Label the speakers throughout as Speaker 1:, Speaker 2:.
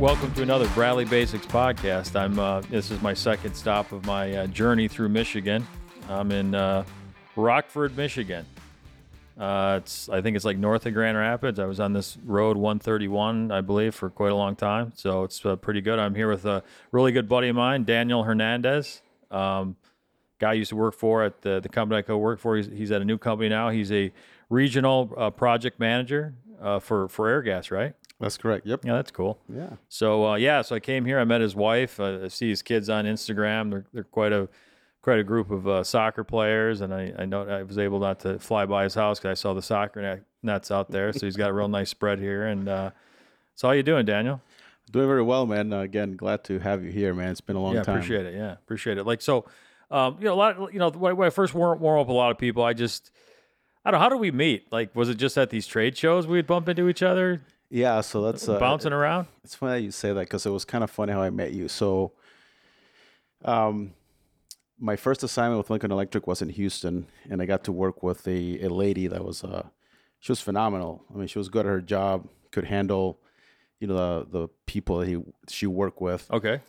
Speaker 1: welcome to another Bradley Basics podcast. I'm uh, this is my second stop of my uh, journey through Michigan. I'm in uh, Rockford, Michigan. Uh, it's I think it's like north of Grand Rapids. I was on this road 131, I believe, for quite a long time. So it's uh, pretty good. I'm here with a really good buddy of mine, Daniel Hernandez. Um, guy I used to work for at the, the company I co-work for. He's, he's at a new company now. He's a regional uh, project manager for for Airgas, right?
Speaker 2: That's correct. Yep.
Speaker 1: Yeah, that's cool.
Speaker 2: Yeah.
Speaker 1: So uh, yeah, so I came here. I met his wife. Uh, I see his kids on Instagram. They're they're quite a quite a group of uh, soccer players, and I I know I was able not to fly by his house because I saw the soccer net, nets out there. So he's got a real nice spread here. And uh, so how you doing, Daniel?
Speaker 2: Doing very well, man. Uh, again, glad to have you here, man. It's been a long
Speaker 1: yeah,
Speaker 2: time.
Speaker 1: appreciate it. Yeah, appreciate it. Like so, um, you know, a lot. You know, when I, when I first warm, warm up a lot of people, I just. I don't know. How did we meet? Like, was it just at these trade shows we'd bump into each other,
Speaker 2: Yeah. So that's uh,
Speaker 1: bouncing around?
Speaker 2: It's funny that you say that because it was kind of funny how I met you. So, um, my first assignment with Lincoln Electric was in Houston, and I got to work with a, a lady that was uh, she was phenomenal. I mean, she was good at her job, could handle, you know, the the people that he she worked with.
Speaker 1: Okay.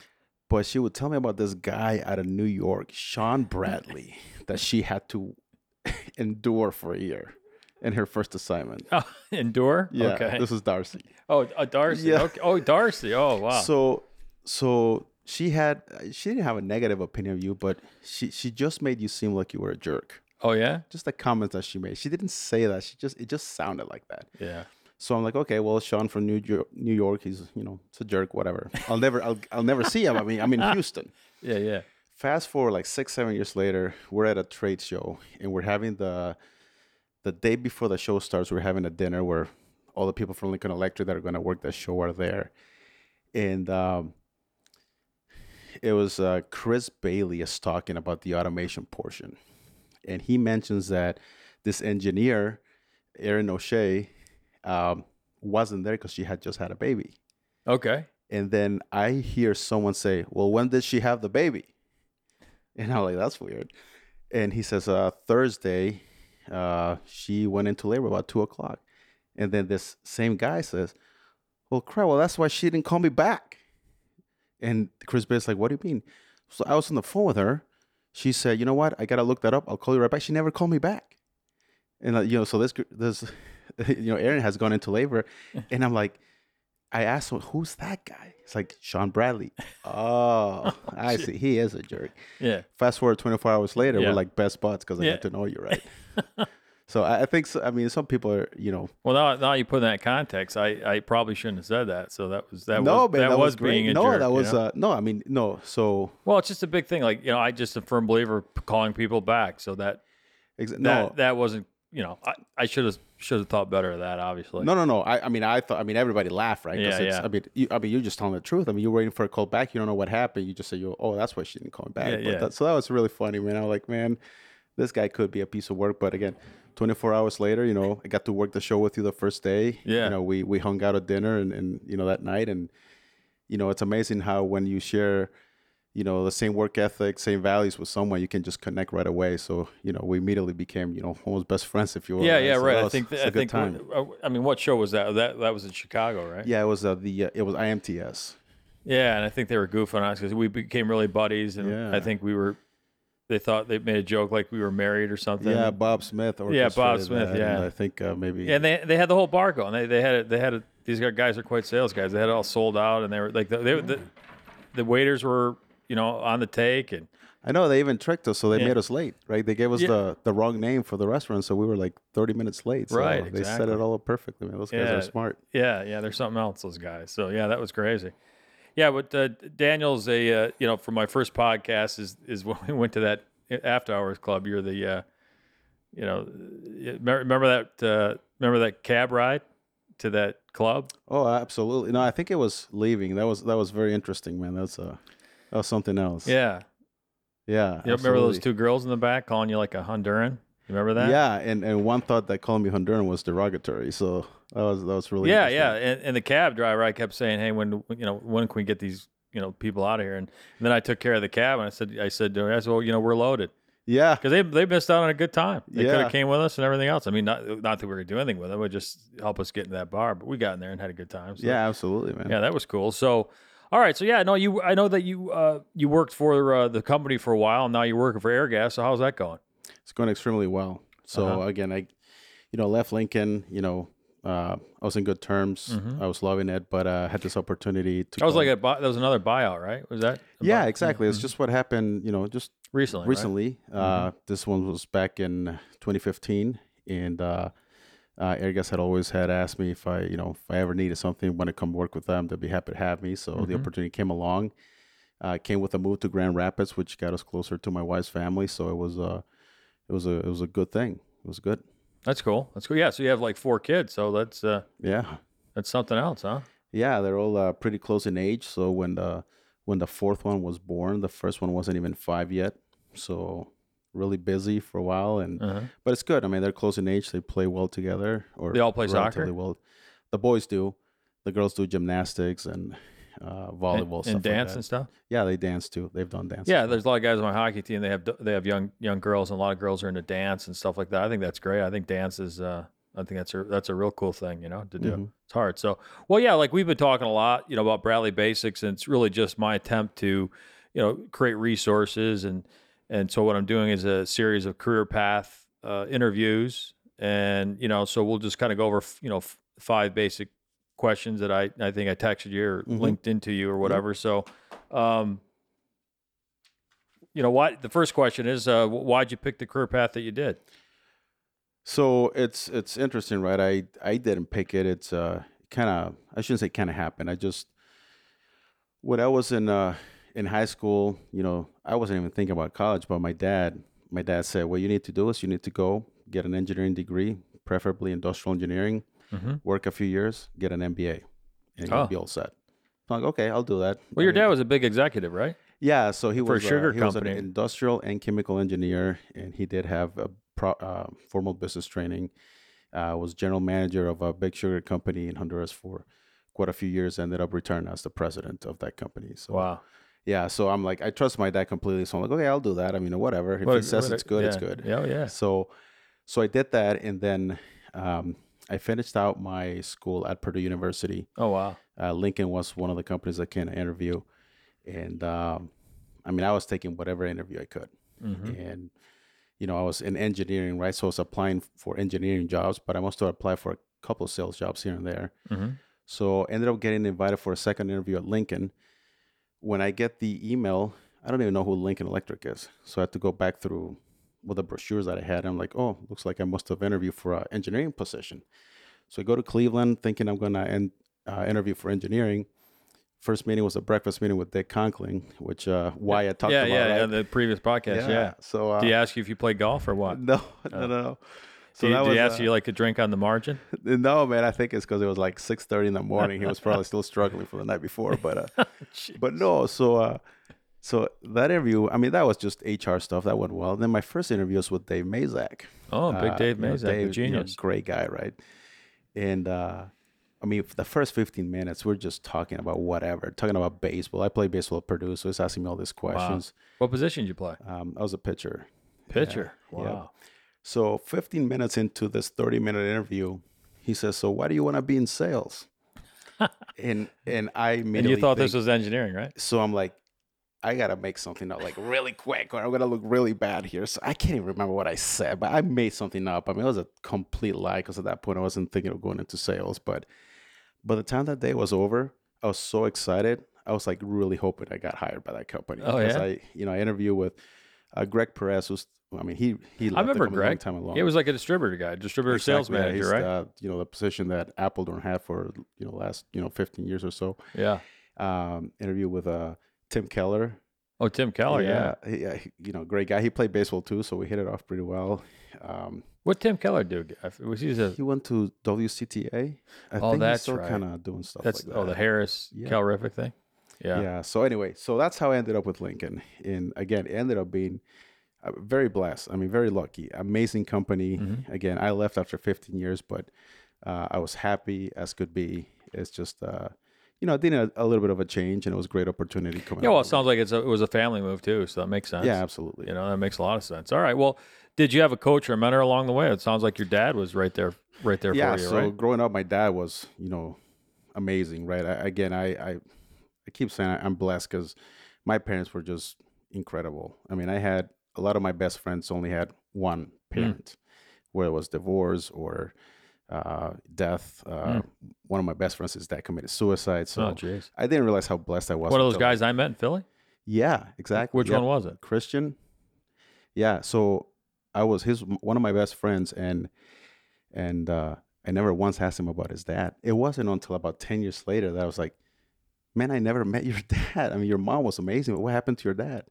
Speaker 2: But she would tell me about this guy out of New York, Sean Bradley, that she had to endure for a year in her first assignment.
Speaker 1: Oh, endure.
Speaker 2: Yeah,
Speaker 1: Okay.
Speaker 2: this is Darcy.
Speaker 1: Oh, uh, Darcy.
Speaker 2: Yeah.
Speaker 1: Okay. Oh, Darcy. Oh, wow.
Speaker 2: So, so she had she didn't have a negative opinion of you, but she she just made you seem like you were a jerk.
Speaker 1: oh, yeah.
Speaker 2: Just the comments that she made, she didn't say that. She just it just sounded like that.
Speaker 1: Yeah.
Speaker 2: So I'm like, okay, well, Sean from New York, New York, he's you know, it's a jerk, whatever. I'll never, I'll, I'll never see him. I mean, I'm in Houston.
Speaker 1: Yeah. Yeah.
Speaker 2: Fast forward like six, seven years later, we're at a trade show and we're having the the day before the show starts, we're having a dinner where all the people from Lincoln Electric that are going to work the show are there, and um, it was uh, Chris Bailey is talking about the automation portion, and he mentions that this engineer, Erin O'Shea, um, wasn't there because she had just had a baby.
Speaker 1: Okay.
Speaker 2: And then I hear someone say, "Well, when did she have the baby?" And I'm like, "That's weird." And he says, uh, "Thursday, uh, she went into labor about two o'clock." And then this same guy says, "Well, crap. Well, that's why she didn't call me back." And Chris Bates like, "What do you mean?" So I was on the phone with her. She said, "You know what? I gotta look that up. I'll call you right back." She never called me back. And uh, you know, so this this you know, Erin has gone into labor, and I'm like. I asked him, who's that guy? It's like Sean Bradley. Oh, I see. He is a jerk.
Speaker 1: Yeah.
Speaker 2: Fast forward 24 hours later,
Speaker 1: Yeah.
Speaker 2: we're like best buds because I
Speaker 1: Yeah.
Speaker 2: get to know you, right? so I, I think, so, I mean, some people are, you know,
Speaker 1: Well, now, now you put in that context, I, I probably shouldn't have said that. So that was that
Speaker 2: no,
Speaker 1: was
Speaker 2: man,
Speaker 1: that, was,
Speaker 2: great.
Speaker 1: being a
Speaker 2: no,
Speaker 1: jerk.
Speaker 2: that
Speaker 1: you
Speaker 2: was,
Speaker 1: know?
Speaker 2: uh, no, I mean, no. So,
Speaker 1: well, it's just a big thing. Like you know, I just a firm believer calling people back. So that
Speaker 2: ex-
Speaker 1: that
Speaker 2: no,
Speaker 1: that wasn't you know I, I should have should have thought better of that. Obviously.
Speaker 2: no, no, no. I, I mean, I thought, I mean, everybody laughed, right?
Speaker 1: Yeah, yeah.
Speaker 2: I mean, you, I mean, you're just telling the truth. I mean, you're waiting for a call back. You don't know what happened. You just say, you, oh, that's why she didn't call me back.
Speaker 1: Yeah,
Speaker 2: but
Speaker 1: yeah.
Speaker 2: That, so that was really funny, man. I was like, man, this guy could be a piece of work. But again, 24 hours later, you know, I got to work the show with you the first day.
Speaker 1: Yeah.
Speaker 2: You know, we, we hung out at dinner and, and, you know, that night. And, you know, it's amazing how when you share, you know, the same work ethic, same values with someone, you can just connect right away. So, you know, we immediately became, you know, almost best friends, if you will.
Speaker 1: Yeah, yeah,
Speaker 2: So
Speaker 1: right.
Speaker 2: that
Speaker 1: I
Speaker 2: was-
Speaker 1: think
Speaker 2: it's
Speaker 1: I think
Speaker 2: time.
Speaker 1: I mean, what show was that? That that was in Chicago, right?
Speaker 2: Yeah, it was uh, the, uh, it was IMTS.
Speaker 1: Yeah, and I think they were goofing on us because we became really buddies, and
Speaker 2: Yeah.
Speaker 1: I think we were. They thought they made a joke like we were married or something.
Speaker 2: Yeah, Bob Smith.
Speaker 1: Yeah, Bob Smith,
Speaker 2: that,
Speaker 1: yeah.
Speaker 2: I think uh, maybe.
Speaker 1: Yeah, and they they had the whole bar going. They they had it. They had it. These guys are quite sales guys. They had it all sold out, and they were like they, they the, the waiters were you know on the take, and
Speaker 2: I know they even tricked us, so they
Speaker 1: Yeah.
Speaker 2: made us late, right? They gave us
Speaker 1: Yeah.
Speaker 2: the, the wrong name for the restaurant, so we were like 30 minutes late. So
Speaker 1: Right,
Speaker 2: They set it all up perfectly, man. Those guys are smart.
Speaker 1: yeah, yeah, there's something else. Those guys. So yeah, that was crazy. Yeah, but uh, Daniel's a uh, you know for my first podcast is is when we went to that after hours club. You're the uh, you know remember remember that uh, remember that cab ride to that club.
Speaker 2: Oh, absolutely. No, I think it was leaving. That was that was very interesting, man. That's uh, was something else.
Speaker 1: Yeah,
Speaker 2: yeah.
Speaker 1: you remember those two girls in the back calling you like a Honduran? You remember that?
Speaker 2: Yeah, and, and one thought that calling me Honduran was derogatory, so that was that was really
Speaker 1: yeah, yeah. And, and the cab driver, I kept saying, "Hey, when you know when can we get these you know people out of here?" And, and then I took care of the cab, and I said, "I said, to her, I said, well, you know, we're loaded."
Speaker 2: Yeah.
Speaker 1: because they they missed out on a good time. They could have came with us and everything else. I mean, not not that we were gonna do anything with them, it would just help us get in that bar. But we got in there and had a good time. So,
Speaker 2: Yeah, absolutely, man.
Speaker 1: yeah, that was cool. So, all right, so yeah, no, you I know that you uh, you worked for uh, the company for a while, and now you're working for Airgas. So how's that going?
Speaker 2: It's going extremely well. So
Speaker 1: Uh-huh.
Speaker 2: again, I, you know, left Lincoln. You know, uh, I was in good terms. I was loving it, but uh, had this opportunity to.
Speaker 1: Mm-hmm. That was
Speaker 2: go-
Speaker 1: like a buy, that was another buyout, right? Was that?
Speaker 2: yeah,
Speaker 1: buy-
Speaker 2: exactly. It's just what happened. You know, just
Speaker 1: recently. right?
Speaker 2: recently. Uh, this one was back in 2015, and uh, Airgas had always had asked me if I, you know, if I ever needed something, want to come work with them, they'd be happy to have me. So the opportunity came along. Uh, came with a move to Grand Rapids, which got us closer to my wife's family. So it was uh, it was a it was a good thing. It was good.
Speaker 1: That's cool. That's cool. Yeah, so you have like four kids, so that's uh,
Speaker 2: Yeah,
Speaker 1: that's something else, huh?
Speaker 2: yeah. They're all uh, pretty close in age. So when the when the fourth one was born, the first one wasn't even five yet. So really busy for a while, and
Speaker 1: Uh-huh.
Speaker 2: but it's good. I mean, they're close in age. They play well together. Or
Speaker 1: They all play soccer?
Speaker 2: Well, the boys do. The girls do gymnastics and uh, volleyball
Speaker 1: and, and
Speaker 2: like
Speaker 1: dance
Speaker 2: that.
Speaker 1: and stuff.
Speaker 2: Yeah, they dance too. They've done dance.
Speaker 1: Yeah, there's a lot of guys on my hockey team. They have they have young young girls, and a lot of girls are into dance and stuff like that. I think that's great. I think dance is uh, I think that's a that's a real cool thing, you know, to do.
Speaker 2: Mhm.
Speaker 1: It's hard. So, well, yeah, like we've been talking a lot, you know, about Bradley Basics, and it's really just my attempt to, you know, create resources and and so what I'm doing is a series of career path uh, interviews, and you know, so we'll just kind of go over, you know, f- five basic questions that I I think I texted you or
Speaker 2: Mhm.
Speaker 1: linked into you or whatever. So, um, you know, why the first question is, uh, why'd you pick the career path that you did?
Speaker 2: So it's it's interesting, right? I I didn't pick it. It's uh kind of I shouldn't say kind of happened. I just when I was in uh in high school, you know, I wasn't even thinking about college, but my dad my dad said, "What you need to do is you need to go get an engineering degree, preferably industrial engineering,
Speaker 1: Mm-hmm.
Speaker 2: work a few years, get an MBA, and
Speaker 1: Oh.
Speaker 2: you'll be all set." I'm like, "Okay, I'll do that."
Speaker 1: Well,
Speaker 2: I
Speaker 1: your
Speaker 2: mean,
Speaker 1: dad was a big executive, right?
Speaker 2: yeah, so he
Speaker 1: For a
Speaker 2: was
Speaker 1: sugar
Speaker 2: uh, he was an industrial and chemical engineer, and he did have a pro, uh, formal business training. Uh, was general manager of a big sugar company in Honduras for quite a few years. Ended up returning as the president of that company. So
Speaker 1: Wow.
Speaker 2: Yeah, so I'm like, I trust my dad completely. So I'm like, okay, I'll do that. I mean, whatever. If
Speaker 1: What
Speaker 2: he says it's good, it's good.
Speaker 1: Yeah, yeah.
Speaker 2: So, so I did that, and then um, I finished out my school at Purdue University
Speaker 1: Oh wow.
Speaker 2: uh, Lincoln was one of the companies that to interview, and um, I mean, I was taking whatever interview I could,
Speaker 1: Mhm.
Speaker 2: and you know, I was in engineering, right? So I was applying for engineering jobs, but I also applied for a couple of sales jobs here and there.
Speaker 1: Mhm.
Speaker 2: So ended up getting invited for a second interview at Lincoln. When I get the email, I don't even know who Lincoln Electric is, so I had to go back through well, the brochures that I had. I'm like, oh, looks like I must have interviewed for an engineering position. So I go to Cleveland thinking I'm going to en- uh, interview for engineering. First meeting was a breakfast meeting with Dick Conkling, which uh, why I talked
Speaker 1: Yeah,
Speaker 2: about.
Speaker 1: yeah,
Speaker 2: right?
Speaker 1: yeah. The previous podcast. Yeah.
Speaker 2: So uh,
Speaker 1: Do you ask you if you play golf or what?
Speaker 2: no, no, no, no. So
Speaker 1: you,
Speaker 2: that was
Speaker 1: you ask
Speaker 2: uh,
Speaker 1: you like a drink on the margin?
Speaker 2: no, man. I think it's because it was like six thirty in the morning. He was probably still struggling from the night before, but uh, but no. So uh, so that interview, I mean, that was just HR stuff. That went well. Then my first interview was with Dave Mazak.
Speaker 1: Oh, Big
Speaker 2: Uh,
Speaker 1: Dave
Speaker 2: you know,
Speaker 1: Mazak,
Speaker 2: you know,
Speaker 1: genius.
Speaker 2: great guy, right? And uh, I mean, the first 15 minutes, we're just talking about whatever, talking about baseball. I play baseball at Purdue, so he's asking me all these questions.
Speaker 1: What position did you play?
Speaker 2: Um, I was a pitcher.
Speaker 1: Pitcher.
Speaker 2: yeah.
Speaker 1: Wow.
Speaker 2: So 15 minutes into this 30 minute interview, he says, "So why do you want to be in sales?" and and I
Speaker 1: And
Speaker 2: immediately
Speaker 1: you thought
Speaker 2: think,
Speaker 1: this was engineering, right?
Speaker 2: so I'm like, I gotta make something up like really quick, or I'm gonna look really bad here. So I can't even remember what I said, but I made something up. I mean, it was a complete lie because at that point I wasn't thinking of going into sales. But by the time that day was over, I was so excited. I was like really hoping I got hired by that company.
Speaker 1: Oh,
Speaker 2: because
Speaker 1: yeah?
Speaker 2: I, you know, I interviewed with uh, Greg Perez, who's I mean, he he. left
Speaker 1: I remember
Speaker 2: company a long
Speaker 1: Greg.
Speaker 2: time along.
Speaker 1: He was like a distributor guy, distributor sales
Speaker 2: Exactly, yeah,
Speaker 1: manager,
Speaker 2: he's,
Speaker 1: right?
Speaker 2: Uh, you know, the position that Apple don't have for you know last you know 15 years or so.
Speaker 1: yeah.
Speaker 2: Um, interview with uh Tim Keller.
Speaker 1: Oh, Tim Keller. Yeah.
Speaker 2: he- yeah, he- you know, great guy. He played baseball too, so we hit it off pretty well. Um,
Speaker 1: What Tim Keller do? Was he a,
Speaker 2: he went to WCTA. I
Speaker 1: Oh,
Speaker 2: think
Speaker 1: that's
Speaker 2: he's still
Speaker 1: right.
Speaker 2: kind of doing stuff
Speaker 1: that's
Speaker 2: like
Speaker 1: oh the Harris
Speaker 2: Yeah.
Speaker 1: Calorific thing? Yeah.
Speaker 2: yeah. So anyway, so that's how I ended up with Lincoln, and again, it ended up being very blessed. I mean, very lucky. Amazing company.
Speaker 1: Mm-hmm.
Speaker 2: Again, I left after 15 years, but uh, I was happy as could be. It's just, uh, you know, I did a, a little bit of a change, and it was a great opportunity coming.
Speaker 1: Yeah, well, it sounds like it's a, it was a family move too, so that makes sense.
Speaker 2: Yeah, absolutely.
Speaker 1: You know, that makes a lot of sense. All right. Well, did you have a coach or a mentor along the way? It sounds like your dad was right there, right there
Speaker 2: yeah.
Speaker 1: for you,
Speaker 2: so
Speaker 1: right?
Speaker 2: growing up, my dad was, you know, amazing, right? I, again, I, I, I keep saying I, I'm blessed because my parents were just incredible. I mean, I had a lot of my best friends only had one parent, whether it was divorce or uh, death. Uh, One of my best friends, is that committed suicide. So
Speaker 1: oh.
Speaker 2: I didn't realize how blessed I was.
Speaker 1: One of those guys I met in Philly.
Speaker 2: Yeah, exactly.
Speaker 1: Which
Speaker 2: Yep.
Speaker 1: one was it?
Speaker 2: Christian. Yeah, so I was his one of my best friends, and and uh, I never once asked him about his dad. It wasn't until about ten years later that I was like, "Man, I never met your dad. I mean, your mom was amazing, but what happened to your dad?"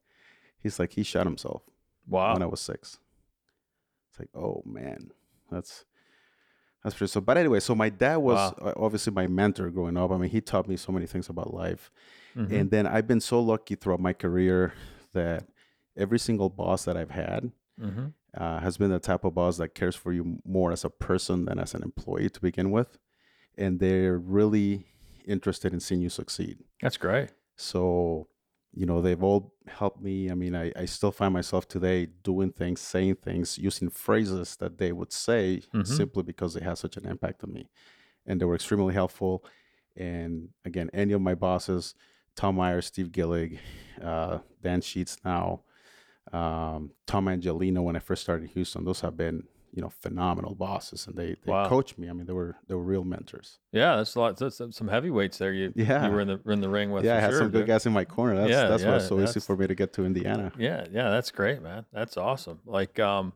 Speaker 2: He's like, "He shot himself
Speaker 1: Wow.
Speaker 2: when I was six. It's like, oh man, that's that's pretty. So, but anyway, so my dad was
Speaker 1: Wow.
Speaker 2: uh, obviously my mentor growing up. I mean, he taught me so many things about life.
Speaker 1: Mhm.
Speaker 2: And then I've been so lucky throughout my career that every single boss that I've had
Speaker 1: Mhm.
Speaker 2: uh, has been the type of boss that cares for you more as a person than as an employee to begin with. And they're really interested in seeing you succeed.
Speaker 1: That's great.
Speaker 2: So, you know, they've all helped me. I mean, I, I still find myself today doing things, saying things, using phrases that they would say
Speaker 1: Mhm.
Speaker 2: simply because they had such an impact on me. And they were extremely helpful. And again, any of my bosses, Tom Myers, Steve Gillig, uh, Dan Sheets now, um, Tom Angelino when I first started in Houston, those have been, you know, phenomenal bosses. And they, they
Speaker 1: Wow.
Speaker 2: coached me. I mean, they were they were real mentors.
Speaker 1: Yeah, that's a lot. That's some heavyweights there. You
Speaker 2: Yeah.
Speaker 1: you were in the in the ring with.
Speaker 2: yeah, I had
Speaker 1: sure,
Speaker 2: some good guys in my corner. That's
Speaker 1: Yeah,
Speaker 2: that's why it's
Speaker 1: yeah,
Speaker 2: so easy for me to get to Indiana.
Speaker 1: Yeah, yeah, that's great, man. That's awesome. Like, um,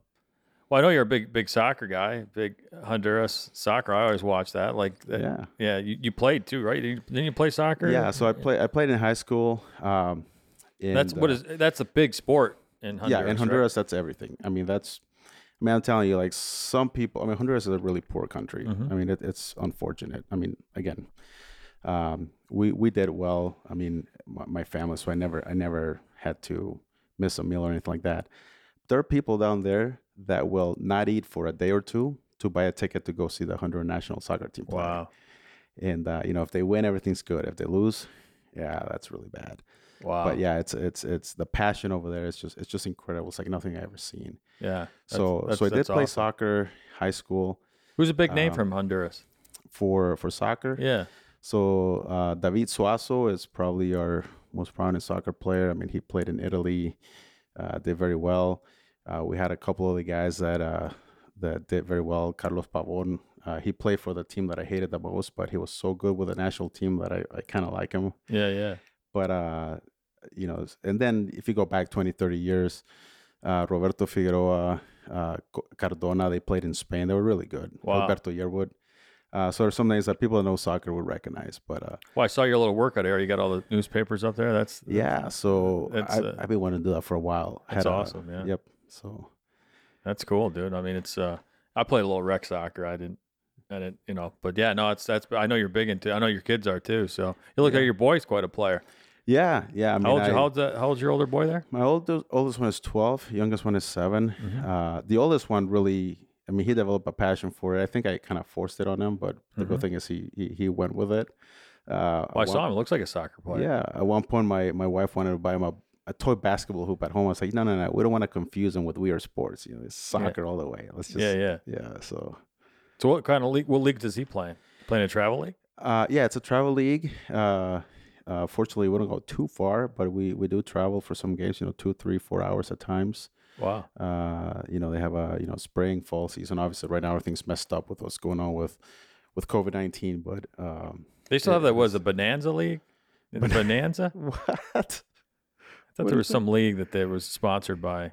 Speaker 1: well, I know you're a big, big soccer guy, big Honduras soccer. I always watch that. Like, that, yeah,
Speaker 2: Yeah.
Speaker 1: You, you played too, right? Didn't you, didn't you play soccer?
Speaker 2: Yeah, so I played I played in high school. Um, and,
Speaker 1: That's what
Speaker 2: uh,
Speaker 1: is that's a big sport in Honduras.
Speaker 2: yeah in
Speaker 1: right?
Speaker 2: Honduras. That's everything. I mean, that's. I mean, I'm telling you, like some people. I mean, Honduras is a really poor country.
Speaker 1: Mhm.
Speaker 2: I mean, it, it's unfortunate. I mean, again, um, we we did well. I mean, my, my family. So I never I never had to miss a meal or anything like that. There are people down there that will not eat for a day or two to buy a ticket to go see the Honduran national soccer team play.
Speaker 1: Wow,
Speaker 2: And uh, you know, if they win, everything's good. If they lose, yeah, that's really bad.
Speaker 1: Wow.
Speaker 2: But yeah, it's it's it's the passion over there. It's just it's just incredible. It's like nothing I ever seen.
Speaker 1: yeah. That's-
Speaker 2: so
Speaker 1: that's-
Speaker 2: so I did play
Speaker 1: awesome.
Speaker 2: soccer, high school
Speaker 1: Who's a big name
Speaker 2: um,
Speaker 1: from Honduras?
Speaker 2: for for soccer.
Speaker 1: Yeah.
Speaker 2: So uh, David Suazo is probably our most prominent soccer player. I mean, he played in Italy, uh, did very well. Uh, we had a couple of the guys that uh, that did very well. Carlos Pavon, uh, he played for the team that I hated the most, but he was so good with the national team that I, I kind of like him.
Speaker 1: Yeah, yeah.
Speaker 2: but uh you know and then if you go back 20 30 years uh roberto figueroa uh cardona they played in spain they were really good
Speaker 1: Wow.
Speaker 2: gilberto yearwood uh so there's some names that people that know soccer would recognize but uh
Speaker 1: Well, I saw your little workout area. You got all the newspapers up there. That's
Speaker 2: yeah so
Speaker 1: That's,
Speaker 2: I,
Speaker 1: uh,
Speaker 2: i've been wanting to do that for a while
Speaker 1: that's
Speaker 2: had a-
Speaker 1: awesome, yeah.
Speaker 2: yep so
Speaker 1: That's cool, dude. I mean, it's uh, I played a little rec soccer. I didn't, I didn't, you know, but yeah, no, it's that's. I know you're big into. I know your kids are too. So you look
Speaker 2: Yeah.
Speaker 1: like your boy's quite a player.
Speaker 2: Yeah yeah i mean
Speaker 1: How old?
Speaker 2: I,
Speaker 1: how old's that? How old's your older boy there?
Speaker 2: my oldest oldest one is 12 youngest one is 7
Speaker 1: Mhm.
Speaker 2: uh the oldest one really I mean, he developed a passion for it. I think I kind of forced it on him, but the
Speaker 1: Mhm.
Speaker 2: good thing is he he, he went with it. Uh,
Speaker 1: Well, I
Speaker 2: at
Speaker 1: saw him. It looks like a soccer player.
Speaker 2: Yeah, at one point, my my wife wanted to buy him a, a toy basketball hoop at home. I was like, no, no, no, we don't want to confuse him with weird sports. You know, it's soccer all the way. Let's just
Speaker 1: yeah, yeah.
Speaker 2: yeah. So
Speaker 1: So what kind of league? What league does he play? in? Playing a travel league?
Speaker 2: uh, yeah, it's a travel league. Uh, uh, fortunately, we don't go too far, but we we do travel for some games. You know, two, three, four hours at times.
Speaker 1: Wow.
Speaker 2: Uh, you know, they have a you know spring, fall season. Obviously, right now everything's messed up with what's going on with with COVID nineteen. But um,
Speaker 1: They still
Speaker 2: Yeah,
Speaker 1: have that. Was a Bonanza league? Bonanza? I
Speaker 2: what
Speaker 1: thought
Speaker 2: What
Speaker 1: there was some league that they was sponsored by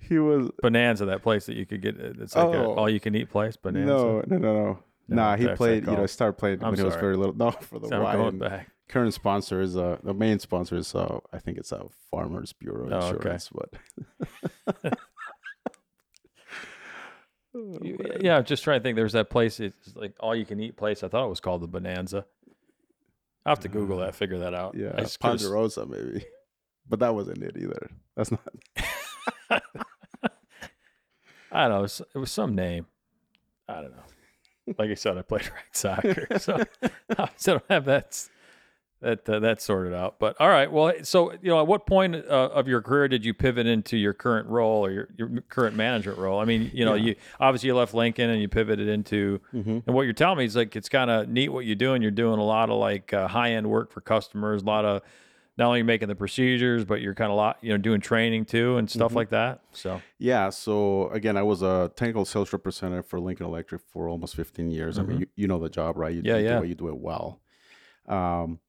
Speaker 2: he was?
Speaker 1: Bonanza. That place that you could get. It's like a
Speaker 2: Oh.
Speaker 1: all you can eat place. Bonanza.
Speaker 2: No, no, no, no.
Speaker 1: No,
Speaker 2: Nah, he played. You know, started playing
Speaker 1: I'm
Speaker 2: when he was very little. No, for the
Speaker 1: So I'm going back.
Speaker 2: Current sponsor is uh the main sponsor is uh I think it's a Farmers Bureau
Speaker 1: Oh, okay.
Speaker 2: Insurance, but
Speaker 1: You- Yeah, I'm just trying to think. There's that place. It's like all you can eat place. I thought it was called the Bonanza. I have to Google that. Figure that out.
Speaker 2: yeah,
Speaker 1: I just
Speaker 2: Ponderosa maybe, but that wasn't it either. That's not.
Speaker 1: I don't know. It was, it was some name. I don't know. Like I said, I played rec soccer, so I don't have that. That uh, that sorted out. But all right, well, so you know, at what point uh, of your career did you pivot into your current role or your, your current management role? I mean, you know,
Speaker 2: Yeah.
Speaker 1: you obviously you left Lincoln and you pivoted into,
Speaker 2: Mhm.
Speaker 1: and what you're telling me is like it's kind of neat what you're doing. You're doing a lot of like uh, high end work for customers, a lot of not only making the procedures, but you're kind of lot, you know, doing training too and stuff like that. So
Speaker 2: Yeah. So again, I was a technical sales representative for Lincoln Electric for almost 15 years. I mean, you, you know the job, right? You,
Speaker 1: Mm-hmm. Yeah,
Speaker 2: you
Speaker 1: yeah.
Speaker 2: Do it, you do it well. Um,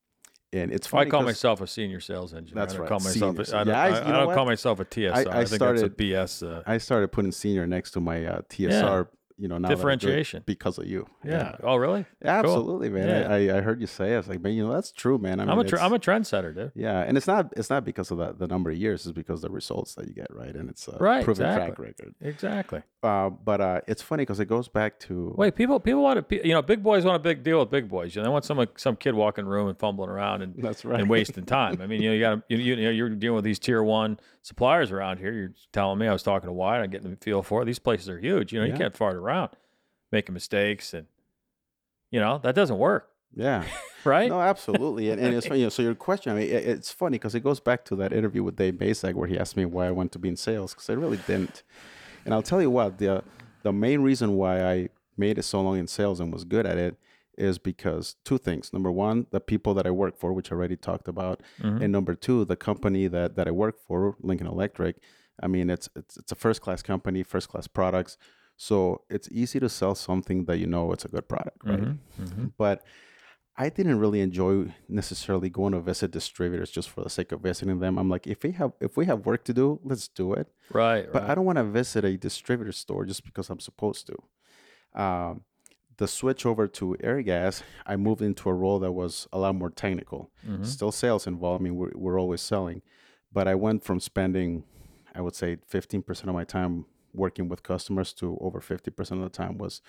Speaker 2: and it's funny.
Speaker 1: I
Speaker 2: call
Speaker 1: myself a senior sales engineer.
Speaker 2: That's
Speaker 1: I don't
Speaker 2: right,
Speaker 1: call myself.
Speaker 2: senior
Speaker 1: A, I don't,
Speaker 2: Yeah, I-
Speaker 1: I, I don't call myself a TSR. I,
Speaker 2: I
Speaker 1: think that's a
Speaker 2: started-
Speaker 1: BS. Uh,
Speaker 2: I started putting senior next to my uh, TSR. You know, now that I do it
Speaker 1: Differentiation.
Speaker 2: because of you.
Speaker 1: yeah. Oh, really?
Speaker 2: Yeah, absolutely, man.
Speaker 1: Yeah.
Speaker 2: I, I heard you say it. I was like, man, you know, that's true, man. I mean,
Speaker 1: I'm a tr-
Speaker 2: it's-
Speaker 1: I'm a trendsetter, dude.
Speaker 2: yeah, and it's not it's not because of the, the number of years. It's because of the results that you get, right? And it's a
Speaker 1: Right,
Speaker 2: proven
Speaker 1: exactly.
Speaker 2: track record.
Speaker 1: Exactly.
Speaker 2: Uh, but uh, it's funny because it goes back to
Speaker 1: Wait, people people want to you know big boys want a big deal with big boys. You know, they want some some kid walking room and fumbling around and
Speaker 2: That's right.
Speaker 1: and wasting time. I mean, you know, you got you, you know you're dealing with these tier one suppliers around here. You're telling me I was talking to Wyatt. I'm getting the feel for it. These places are huge. You know, you can't fart around, making mistakes, and you know that doesn't work,
Speaker 2: yeah.
Speaker 1: right?
Speaker 2: No, absolutely. And, and it's funny. You know, so your question, I mean, it, it's funny because it goes back to that interview with Dave Mazak where he asked me why I went to be in sales because I really didn't. And I'll tell you what, the the main reason why I made it so long in sales and was good at it is because two things. Number one, the people that I work for, which I already talked about,
Speaker 1: Mhm.
Speaker 2: and number two, the company that that I work for, Lincoln Electric. I mean, it's it's it's a first class company, first class products. So it's easy to sell something that you know it's a good product, right?
Speaker 1: Mhm. Mhm.
Speaker 2: but I didn't really enjoy necessarily going to visit distributors just for the sake of visiting them. I'm like, if we have if we have work to do, let's do it.
Speaker 1: Right.
Speaker 2: But
Speaker 1: right.
Speaker 2: I don't want to visit a distributor store just because I'm supposed to. Um, the switch over to Airgas, I moved into a role that was a lot more technical.
Speaker 1: Mhm.
Speaker 2: Still sales involved. I mean, we're, we're always selling, but I went from spending, I would say, 15% of my time working with customers to over 50% of the time was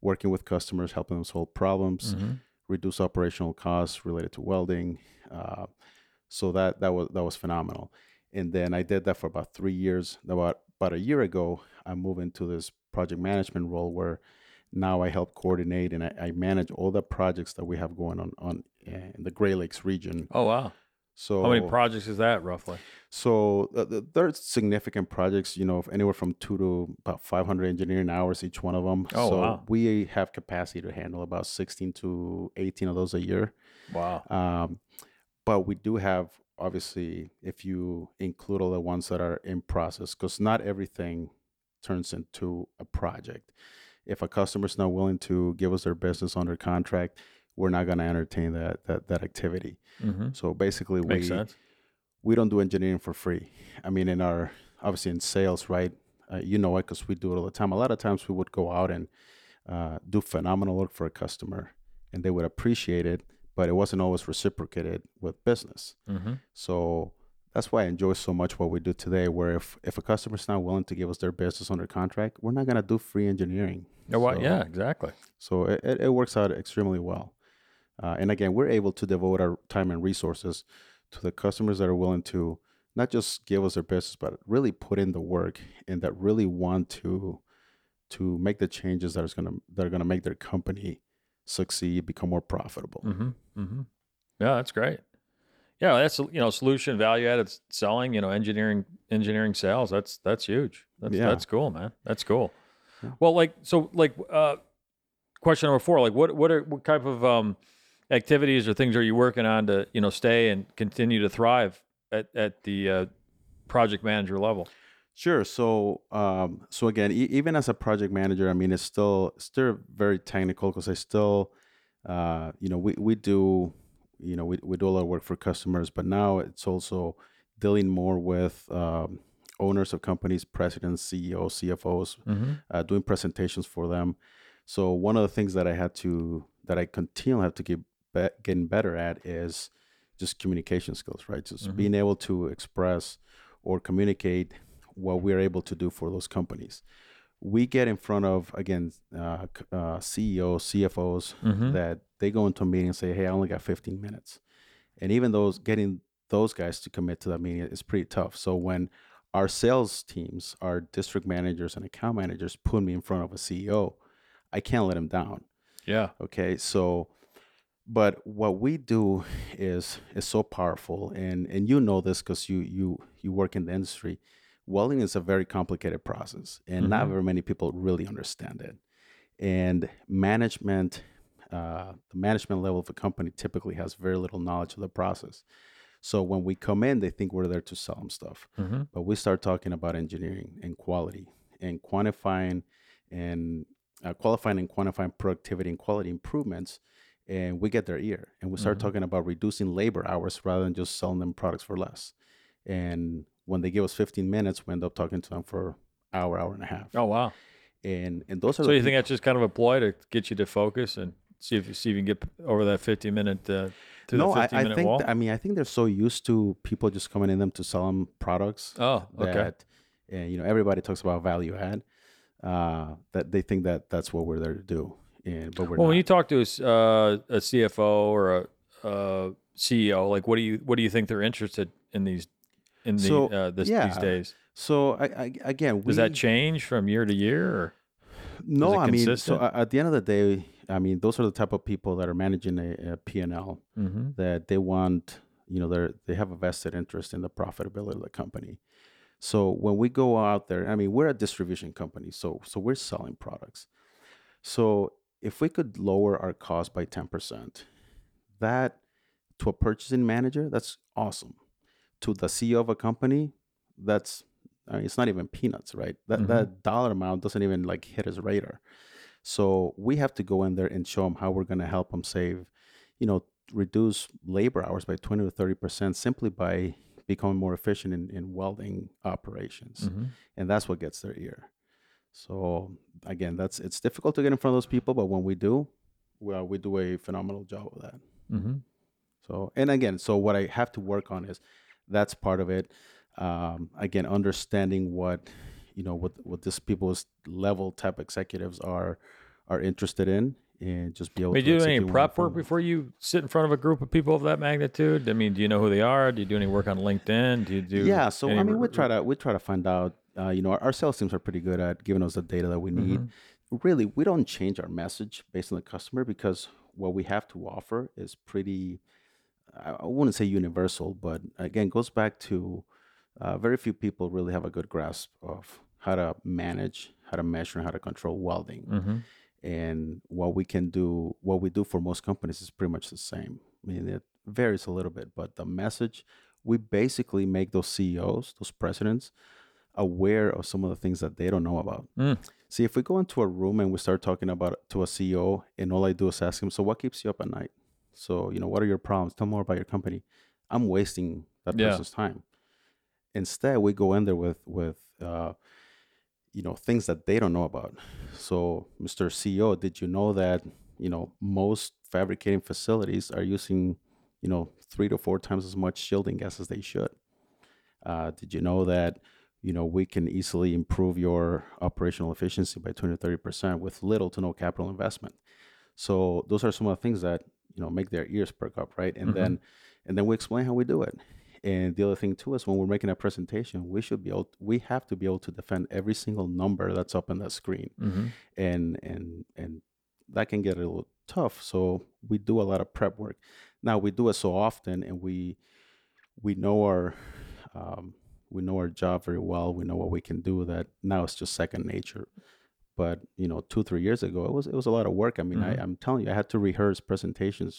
Speaker 2: working with customers, helping them solve problems
Speaker 1: Mhm.
Speaker 2: reduce operational costs related to welding. Uh, so that that was that was phenomenal. And then I did that for about three years. About about a year ago, I moved into this project management role where now I help coordinate and I, I manage all the projects that we have going on on uh, in the Great Lakes region.
Speaker 1: Oh wow.
Speaker 2: So
Speaker 1: How many projects is that roughly?
Speaker 2: so uh, th- there's significant projects, you know, anywhere from two to about 500 engineering hours each one of them.
Speaker 1: Oh,
Speaker 2: so
Speaker 1: wow.
Speaker 2: we have capacity to handle about 16 to 18 of those a year.
Speaker 1: Wow.
Speaker 2: Um, but we do have, obviously, if you include all the ones that are in process, because not everything turns into a project. If a customer's not willing to give us their business under contract, we're not going to entertain that, that that activity.
Speaker 1: hmm
Speaker 2: So basically,
Speaker 1: Makes
Speaker 2: we
Speaker 1: sense.
Speaker 2: we don't do engineering for free. I mean, in our obviously in sales, right? Uh, you know it because we do it all the time. A lot of times we would go out and uh, do phenomenal work for a customer, and they would appreciate it, but it wasn't always reciprocated with business.
Speaker 1: hmm
Speaker 2: So that's why I enjoy so much what we do today. Where if if a customer's not willing to give us their business under contract, we're not gonna do free engineering.
Speaker 1: Yeah, why-
Speaker 2: So-
Speaker 1: yeah, exactly.
Speaker 2: So it, it works out extremely well. Uh, and again, we're able to devote our time and resources to the customers that are willing to not just give us their business, but really put in the work and that really want to to make the changes that is gonna that are gonna make their company succeed, become more profitable.
Speaker 1: hmm hmm Yeah, that's great. Yeah, that's you know solution value added selling. You know, engineering engineering sales. That's that's huge. That's
Speaker 2: Yeah.
Speaker 1: that's cool, man. That's cool.
Speaker 2: Yeah.
Speaker 1: Well, like so, like uh, question number four. Like, what what are what type of um, activities or things are you working on to you know stay and continue to thrive at at the uh, project manager level?
Speaker 2: Sure. So, um, so again, e- even as a project manager, I mean, it's still still very technical because I still, uh, you know, we, we do, you know, we, we do a lot of work for customers, but now it's also dealing more with um, owners of companies, presidents, CEOs, CFOs,
Speaker 1: Mm-hmm.
Speaker 2: uh, doing presentations for them. So one of the things that I had to that I continually have to get be- getting better at is just communication skills, right? Just
Speaker 1: Mhm.
Speaker 2: being able to express or communicate what we're able to do for those companies. We get in front of again uh, uh, CEOs, CFOs
Speaker 1: Mhm.
Speaker 2: that they go into a meeting and say, "Hey, I only got 15 minutes," and even those getting those guys to commit to that meeting is pretty tough. So when our sales teams, our district managers and account managers put me in front of a CEO, I can't let him down.
Speaker 1: Yeah.
Speaker 2: Okay, so but what we do is is so powerful and and you know this because you you you work in the industry welding is a very complicated process and not
Speaker 1: Mhm.
Speaker 2: very many people really understand it and management uh, the management level of a company typically has very little knowledge of the process so when we come in they think we're there to sell them stuff
Speaker 1: Mm-hmm.
Speaker 2: but we start talking about engineering and quality and quantifying and uh, qualifying and quantifying productivity and quality improvements and we get their ear and we start
Speaker 1: Mhm.
Speaker 2: talking about reducing labor hours rather than just selling them products for less and when they give us 15 minutes we end up talking to them for hour hour and a half
Speaker 1: Oh wow.
Speaker 2: and and those are
Speaker 1: So you think
Speaker 2: peop-
Speaker 1: that's just kind of a ploy to get you to focus and see if you see if you can get over that 15 minute uh, to
Speaker 2: no
Speaker 1: the
Speaker 2: I, I
Speaker 1: minute
Speaker 2: think
Speaker 1: wall?
Speaker 2: th- i mean i think they're so used to people just coming in them to sell them products
Speaker 1: oh, okay.
Speaker 2: that and you know everybody talks about value add uh that they think that that's what we're there to do and but we're
Speaker 1: Well,
Speaker 2: not.
Speaker 1: when you talk to a, uh, a CFO or a, uh CEO, like what do you what do you think they're interested in these in the
Speaker 2: So,
Speaker 1: uh, this,
Speaker 2: yeah,
Speaker 1: these days?
Speaker 2: so I, I again
Speaker 1: Does that change from year to year? Or?
Speaker 2: no i mean so at the end of the day i mean those are the type of people that are managing a, a p&l
Speaker 1: Mm-hmm.
Speaker 2: that they want you know they're they have a vested interest in the profitability of the company so when we go out there i mean we're a distribution company so so we're selling products so if we could lower our cost by 10% that to a purchasing manager that's awesome. To the ceo of a company that's I mean, it's not even peanuts right? That
Speaker 1: Mhm.
Speaker 2: that dollar amount doesn't even like hit his radar. So we have to go in there and show them how we're going to help them save you know reduce labor hours by 20 to 30 percent simply by becoming more efficient in, in welding operations.
Speaker 1: Mm-hmm.
Speaker 2: and that's what gets their ear so again that's it's difficult to get in front of those people but when we do well we do a phenomenal job of that
Speaker 1: Mm-hmm.
Speaker 2: so and again so what i have to work on is that's part of it um, again understanding what you know what what this people's level type executives are are interested in and just be able
Speaker 1: Do
Speaker 2: to
Speaker 1: you do any prep work before you sit in front of a group of people of that magnitude? I mean, do you know who they are? Do you do any work on LinkedIn? Do you do?
Speaker 2: yeah so i mean we try to we try to find out uh, you know our, our sales teams are pretty good at giving us the data that we need
Speaker 1: Mhm.
Speaker 2: really we don't change our message based on the customer because what we have to offer is pretty i I wouldn't say universal but again goes back to uh, very few people really have a good grasp of how to manage how to measure and how to control welding
Speaker 1: Mhm.
Speaker 2: and what we can do what we do for most companies is pretty much the same i mean it varies a little bit but the message we basically make those ceos those presidents aware of some of the things that they don't know about.
Speaker 1: Mm.
Speaker 2: see if we go into a room and we start talking about to a ceo and all i do is ask him so what keeps you up at night? So you know what are your problems? Tell more about your company. I'm wasting that
Speaker 1: Yeah.
Speaker 2: person's time. Instead we go in there with with uh, you know things that they don't know about. So mr ceo did you know that you know most fabricating facilities are using you know three to four times as much shielding gas as they should? Uh, did you know that you know we can easily improve your operational efficiency by 20 to 30 percent with little to no capital investment. So those are some of the things that you know make their ears perk up right? And
Speaker 1: Mhm.
Speaker 2: then and then we explain how we do it. And the other thing too is when we're making a presentation we should be able we have to be able to defend every single number that's up on that screen.
Speaker 1: Mhm.
Speaker 2: and and and that can get a little tough. So we do a lot of prep work. Now we do it so often and we we know our um, we know our job very well we know what we can do that now it's just second nature but you know two three years ago it was it was a lot of work i mean
Speaker 1: Mhm.
Speaker 2: I, i'm telling you i had to rehearse presentations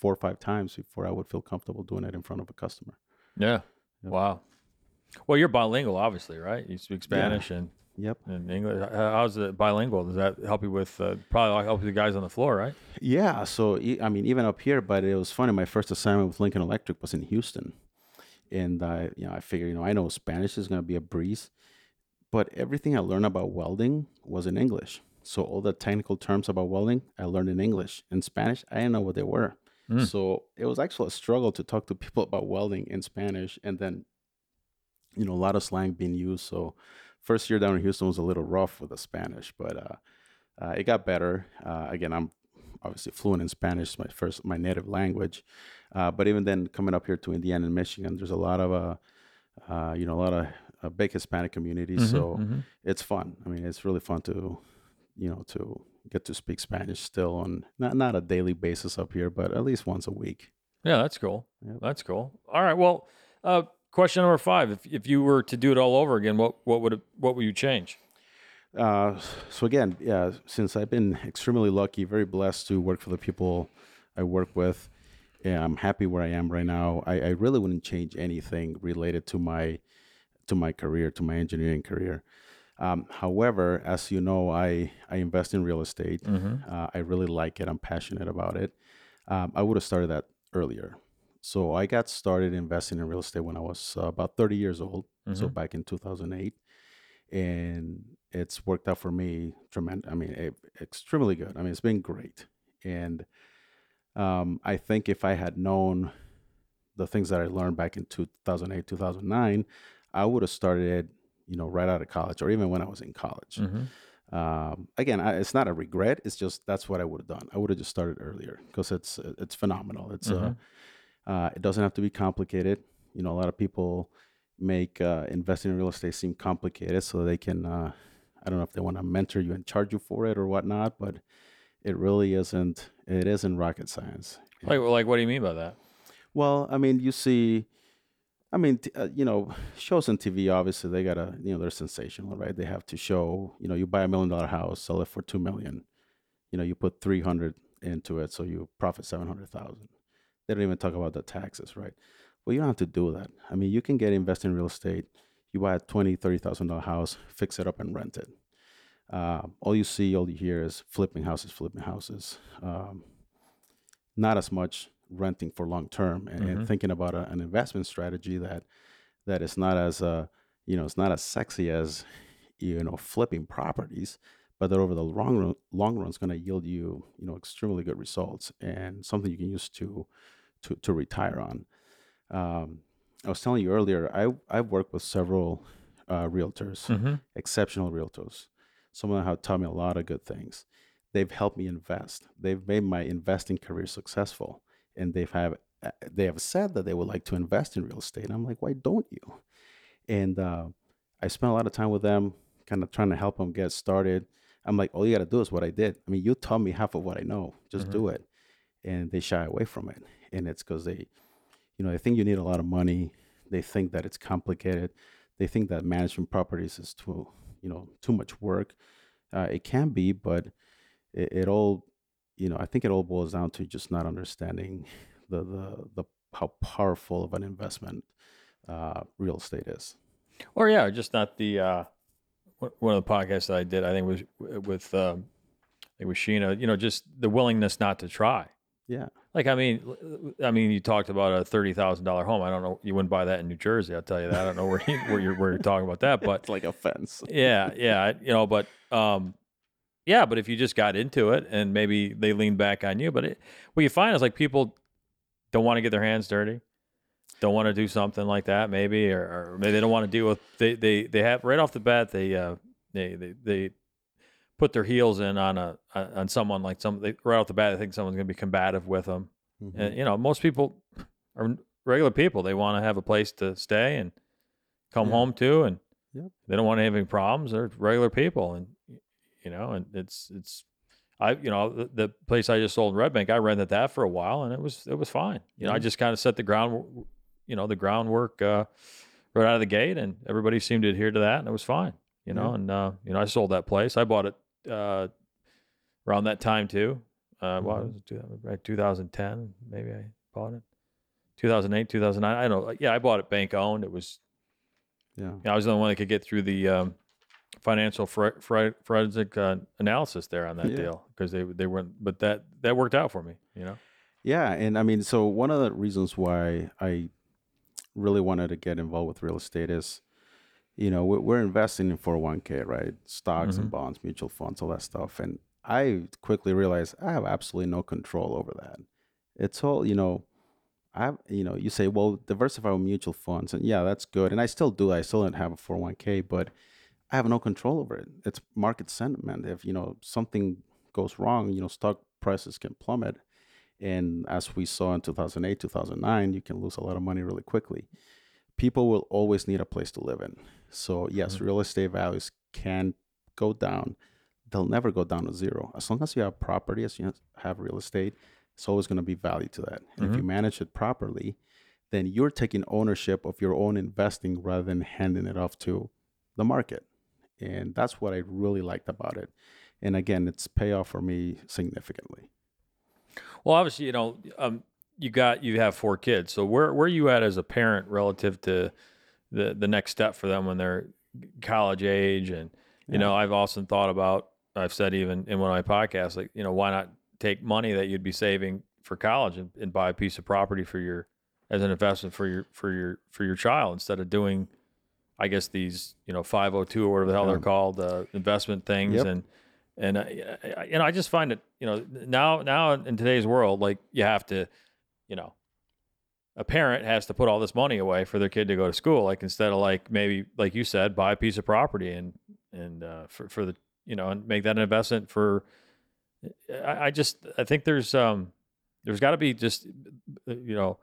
Speaker 2: four or five times before i would feel comfortable doing it in front of a customer
Speaker 1: Yeah.
Speaker 2: Yep.
Speaker 1: Wow. Well, you're bilingual, obviously, right? You speak Spanish and,
Speaker 2: yep
Speaker 1: and English. How's it bilingual? Does that help you with uh, probably help the guys on the floor, right?
Speaker 2: Yeah, so I mean, even up here, but it was funny. My first assignment with Lincoln Electric was in Houston, and I, you know, I figured, you know, I know Spanish is gonna be a breeze, but everything I learned about welding was in English. So all the technical terms about welding, I learned in English. In Spanish, I didn't know what they were.
Speaker 1: Mm.
Speaker 2: So it was actually a struggle to talk to people about welding in Spanish, and then, you know, a lot of slang being used. So first year down in Houston was a little rough with the Spanish, but uh, uh, it got better. Uh, again, I'm obviously fluent in Spanish, my first my native language. Uh, but even then, coming up here to Indiana and Michigan, there's a lot of uh, uh, you know, a lot of uh, big Hispanic communities.
Speaker 1: Mhm,
Speaker 2: So
Speaker 1: mhm.
Speaker 2: it's fun. I mean, it's really fun to, you know, to get to speak Spanish still on not not a daily basis up here, but at least once a week.
Speaker 1: Yeah, that's cool.
Speaker 2: Yep.
Speaker 1: That's cool. All right. Well, uh, question number five: If if you were to do it all over again, what what would it, what would you change?
Speaker 2: Uh, so again, yeah, since I've been extremely lucky, very blessed to work for the people I work with, yeah, I'm happy where I am right now. I, I really wouldn't change anything related to my to my career, to my engineering career. Um, however, as you know, I I invest in real estate. Uh, I really like it. I'm passionate about it. Um, I would have started that earlier. So I got started investing in real estate when I was uh, about 30 years old. So back in 2008, and it's worked out for me tremendous. I mean, it, extremely good. I mean, it's been great. And um, I think if I had known the things that I learned back in 2008, 2009, I would have started, you know, right out of college or even when I was in college.
Speaker 1: Mm-hmm.
Speaker 2: Um, again, I, it's not a regret. It's just that's what I would have done. I would have just started earlier because it's it's phenomenal. It's uh, uh, it doesn't have to be complicated. You know, a lot of people make uh, investing in real estate seem complicated, so they can. Uh, I don't know if they want to mentor you and charge you for it or whatnot, but it really isn't. It isn't rocket science.
Speaker 1: Like, like, what do you mean by that?
Speaker 2: Well, I mean, you see, I mean, t- uh, you know, shows on TV, obviously, they gotta, you know, they're sensational, right? They have to show, you know, you buy a million dollar house, sell it for two million, you know, you put 300 into it, so you profit 700,000. They don't even talk about the taxes, right? Well, you don't have to do that. I mean, you can get invested in real estate. You buy a twenty, thirty thousand dollar house, fix it up, and rent it. Uh, all you see, all you hear is flipping houses, flipping houses. Um, not as much renting for long term, and, and
Speaker 1: Mhm.
Speaker 2: thinking about a, an investment strategy that that is not as uh, you know, it's not as sexy as you know flipping properties, but that over the long run, long run is going to yield you you know extremely good results and something you can use to to to retire on. Um, I was telling you earlier, I I've worked with several uh, realtors,
Speaker 1: Mm-hmm.
Speaker 2: exceptional realtors. Some of them have taught me a lot of good things. They've helped me invest. They've made my investing career successful, and they've have uh, they have said that they would like to invest in real estate. And I'm like, why don't you? And uh, I spent a lot of time with them, kind of trying to help them get started. I'm like, all you got to do is what I did. I mean, you taught me half of what I know. Just do it. And they shy away from it, and it's because they, you know, they think you need a lot of money. They think that it's complicated. They think that management properties is too, you know, too much work. Uh, it can be, but it, it all, you know, I think it all boils down to just not understanding the the the how powerful of an investment uh, real estate is.
Speaker 1: Or yeah, just not the uh, one of the podcasts that I did. I think was with um, I think with Sheena. You know, just the willingness not to try.
Speaker 2: Yeah,
Speaker 1: Like I mean, I mean, you talked about a thirty thousand dollar home. I don't know. You wouldn't buy that in New Jersey. I'll tell you that. I don't know where you, where you're where you're talking about that, but
Speaker 2: it's like a fence.
Speaker 1: yeah, yeah, you know, but um, yeah, but if you just got into it and maybe they lean back on you, but it, what you find is like people don't want to get their hands dirty, don't want to do something like that, maybe, or, or maybe they don't want to deal with they they they have right off the bat they uh they they they put their heels in on a on someone like some they, right off the bat they think someone's going to be combative with them,
Speaker 2: Mhm.
Speaker 1: and you know most people are regular people they want to have a place to stay and come
Speaker 2: Yeah.
Speaker 1: home to and
Speaker 2: Yep.
Speaker 1: they don't want to have any problems they're regular people and you know and it's it's i you know the, the place i just sold in red bank i rented that for a while and it was it was fine you know i just kind of set the ground you know the groundwork uh right out of the gate and everybody seemed to adhere to that and it was fine you know
Speaker 2: Yeah.
Speaker 1: and uh you know i sold that place i bought it uh around that time too uh what
Speaker 2: Mhm.
Speaker 1: was it 2000 right 2010 maybe i bought it 2008 2009 i don't know yeah i bought it bank owned it was
Speaker 2: Yeah,
Speaker 1: yeah, I was the only one that could get through the um, financial fore- fore- forensic uh, analysis there on that
Speaker 2: Yeah.
Speaker 1: deal because they they weren't. But that that worked out for me. You know.
Speaker 2: yeah, and I mean, so one of the reasons why I really wanted to get involved with real estate is, you know, we're, we're investing in 401k, right? Stocks and mm-hmm. bonds, mutual funds, all that stuff, and I quickly realized I have absolutely no control over that. It's all, you know, I, you know, you say, well, diversify with mutual funds, and yeah, that's good, and I still do. I still don't have a 401k, but I have no control over it. It's market sentiment. If you know something goes wrong, you know, stock prices can plummet, and as we saw in 2008, 2009, you can lose a lot of money really quickly. People will always need a place to live in. So yes, real estate values can go down, they'll never go down to zero. As long as you have property, as you have real estate, it's always going to be value to that. And if you manage it properly, then you're taking ownership of your own investing rather than handing it off to the market. And that's what I really liked about it. And again, it's payoff for me significantly.
Speaker 1: Well, obviously, you know, um, you got you have four kids. So where where are you at as a parent relative to the the next step for them when they're college age? And you
Speaker 2: Yeah.
Speaker 1: know, I've often thought about. I've said even in one of my podcasts, like you know, why not take money that you'd be saving for college and, and buy a piece of property for your as an investment for your for your for your child instead of doing, I guess these you know 502 or whatever the hell they're called uh, investment things
Speaker 2: Yep.
Speaker 1: and and I, I, and I just find it you know now now in today's world like you have to you know a parent has to put all this money away for their kid to go to school like instead of like maybe like you said buy a piece of property and and uh, for for the you know and make that an investment for I, I just I think there's um there's got to be just you know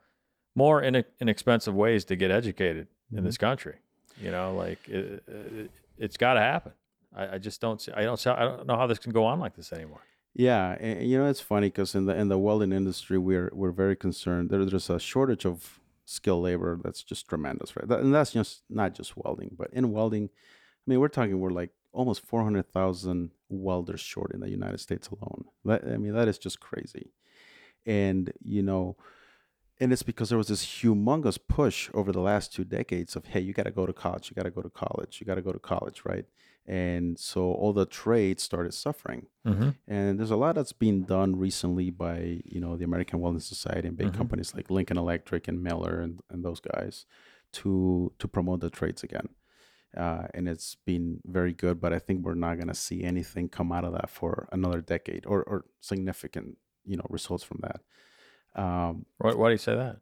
Speaker 1: more in, inexpensive ways to get educated in this country you know like it, it, it's got to happen. I, I just don't see I don't see, I don't know how this can go on like this anymore
Speaker 2: Yeah, and, you know it's funny because in the in the welding industry, we're we're very concerned. There, there's a shortage of skilled labor that's just tremendous, right? That, and that's just not just welding, but in welding, I mean, we're talking we're like almost four hundred thousand welders short in the United States alone. That, I mean, that is just crazy, and you know, and it's because there was this humongous push over the last two decades of hey, you got to go to college, you got to go to college, you got to go to college, right? And so all the trades started suffering
Speaker 1: mm-hmm.
Speaker 2: and there's a lot that's been done recently by you know the American Welding Society and big
Speaker 1: Mhm.
Speaker 2: companies like Lincoln Electric and Miller and, and those guys to to promote the trades again. Uh, and it's been very good, but I think we're not gonna see anything come out of that for another decade or, or significant you know results from that. Um,
Speaker 1: why, why do you say that